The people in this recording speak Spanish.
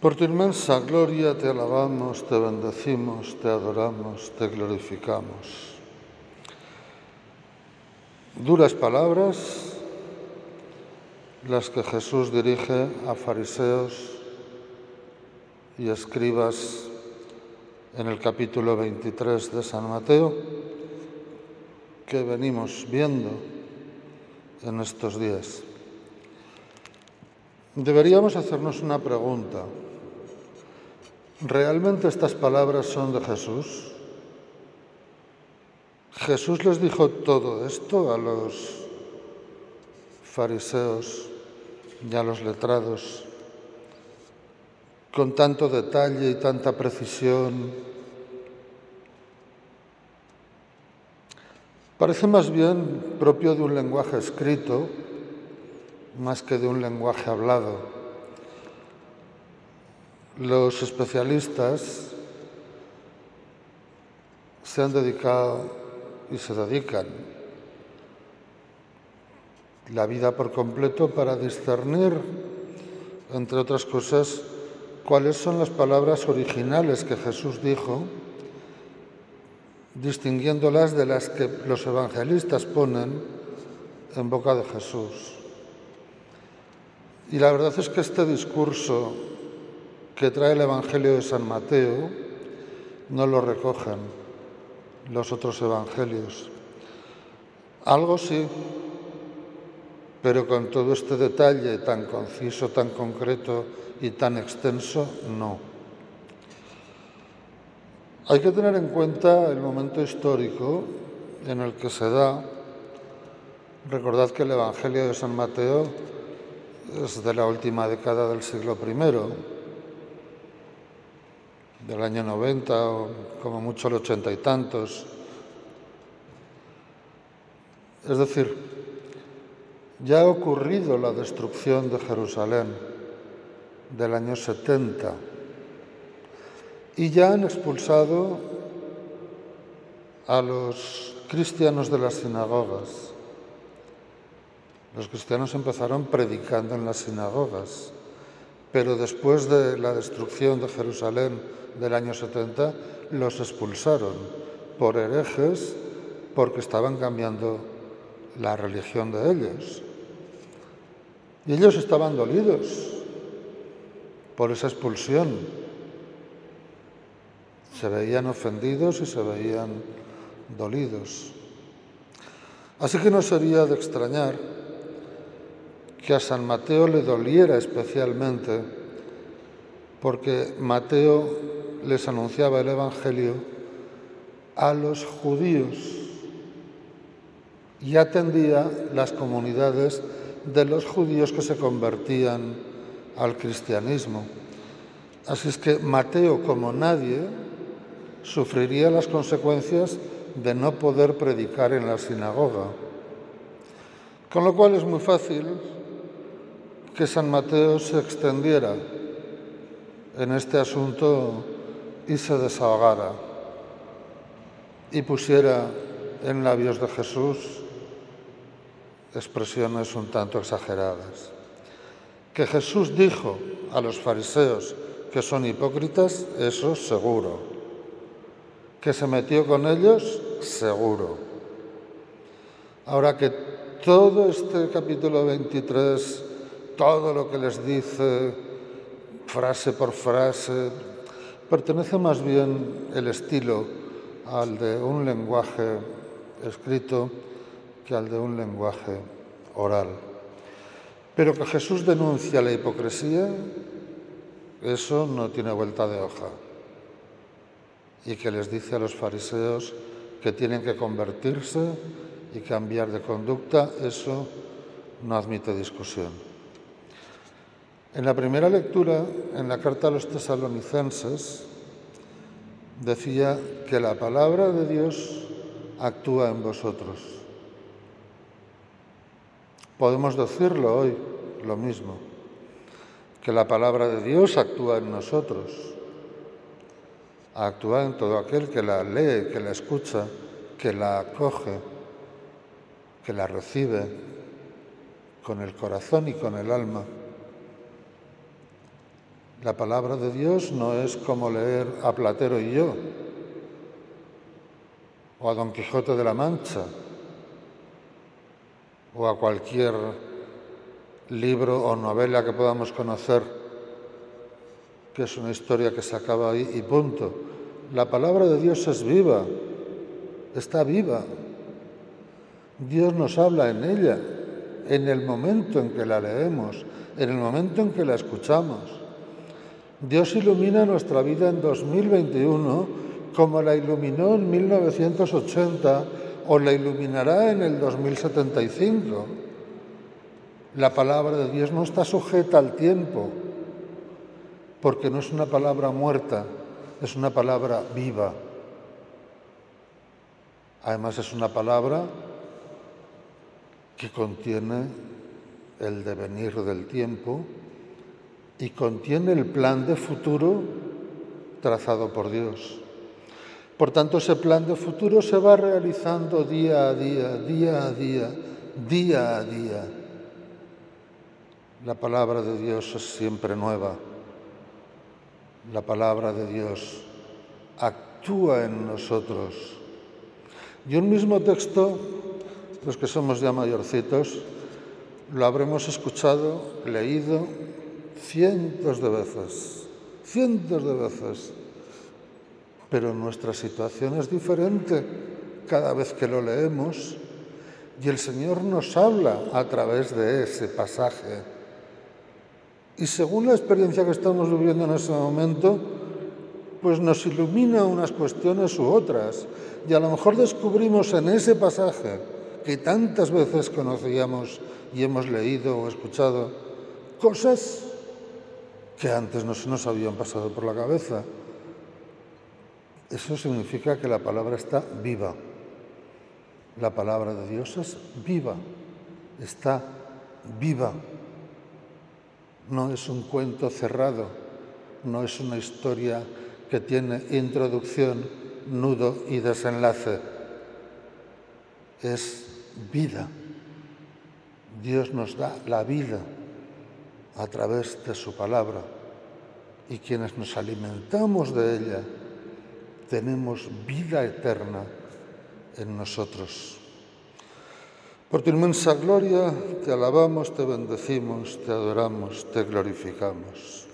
Por tu inmensa gloria te alabamos, te bendecimos, te adoramos, te glorificamos. Duras palabras las que Jesús dirige a fariseos y escribas en el capítulo 23 de San Mateo que venimos viendo en estos días. Deberíamos hacernos una pregunta. ¿Realmente estas palabras son de Jesús? ¿Jesús les dijo todo esto a los fariseos y a los letrados con tanto detalle y tanta precisión? Parece más bien propio de un lenguaje escrito más que de un lenguaje hablado. Los especialistas se han dedicado y se dedican la vida por completo para discernir, entre otras cosas, cuáles son las palabras originales que Jesús dijo, distinguiéndolas de las que los evangelistas ponen en boca de Jesús. Y la verdad es que este discurso que trae el Evangelio de San Mateo no lo recogen los otros evangelios. Algo sí, pero con todo este detalle tan conciso, tan concreto y tan extenso, no. Hay que tener en cuenta el momento histórico en el que se da. Recordad que el Evangelio de San Mateo es de la última década del siglo I del año 90 o como mucho el ochenta y tantos. Es decir, ya ha ocurrido la destrucción de Jerusalén del año 70 y ya han expulsado a los cristianos de las sinagogas. Los cristianos empezaron predicando en las sinagogas, pero después de la destrucción de Jerusalén del año 70 los expulsaron por herejes porque estaban cambiando la religión de ellos. Y ellos estaban dolidos por esa expulsión. Se veían ofendidos y se veían dolidos. Así que no sería de extrañar que a San Mateo le doliera especialmente porque Mateo les anunciaba el Evangelio a los judíos y atendía las comunidades de los judíos que se convertían al cristianismo. Así es que Mateo, como nadie, sufriría las consecuencias de no poder predicar en la sinagoga. Con lo cual es muy fácil que San Mateo se extendiera en este asunto y se desahogara y pusiera en labios de Jesús expresiones un tanto exageradas. Que Jesús dijo a los fariseos que son hipócritas, eso seguro. Que se metió con ellos, seguro. Ahora que todo este capítulo 23, todo lo que les dice, frase por frase, Pertenece más bien el estilo al de un lenguaje escrito que al de un lenguaje oral. Pero que Jesús denuncia la hipocresía, eso no tiene vuelta de hoja. Y que les dice a los fariseos que tienen que convertirse y cambiar de conducta, eso no admite discusión. En la primera lectura, en la carta a los tesalonicenses, decía que la palabra de Dios actúa en vosotros. Podemos decirlo hoy lo mismo, que la palabra de Dios actúa en nosotros, actúa en todo aquel que la lee, que la escucha, que la acoge, que la recibe con el corazón y con el alma. La palabra de Dios no es como leer a Platero y yo, o a Don Quijote de la Mancha, o a cualquier libro o novela que podamos conocer, que es una historia que se acaba ahí y punto. La palabra de Dios es viva, está viva. Dios nos habla en ella, en el momento en que la leemos, en el momento en que la escuchamos. Dios ilumina nuestra vida en 2021 como la iluminó en 1980 o la iluminará en el 2075. La palabra de Dios no está sujeta al tiempo, porque no es una palabra muerta, es una palabra viva. Además es una palabra que contiene el devenir del tiempo y contiene el plan de futuro trazado por Dios. Por tanto, ese plan de futuro se va realizando día a día, día a día, día a día. La palabra de Dios es siempre nueva. La palabra de Dios actúa en nosotros. Y un mismo texto, los que somos ya mayorcitos, lo habremos escuchado, leído cientos de veces, cientos de veces pero nuestra situación es diferente cada vez que lo leemos y el Señor nos habla a través de ese pasaje. Y según la experiencia que estamos viviendo en ese momento, pues nos ilumina unas cuestiones u otras. Y a lo mejor descubrimos en ese pasaje que tantas veces conocíamos y hemos leído o escuchado cosas que antes no se nos habían pasado por la cabeza. Eso significa que la palabra está viva. La palabra de Dios es viva, está viva. No es un cuento cerrado, no es una historia que tiene introducción, nudo y desenlace. Es vida. Dios nos da la vida a través de su palabra y quienes nos alimentamos de ella tenemos vida eterna en nosotros. Por tu inmensa gloria te alabamos, te bendecimos, te adoramos, te glorificamos.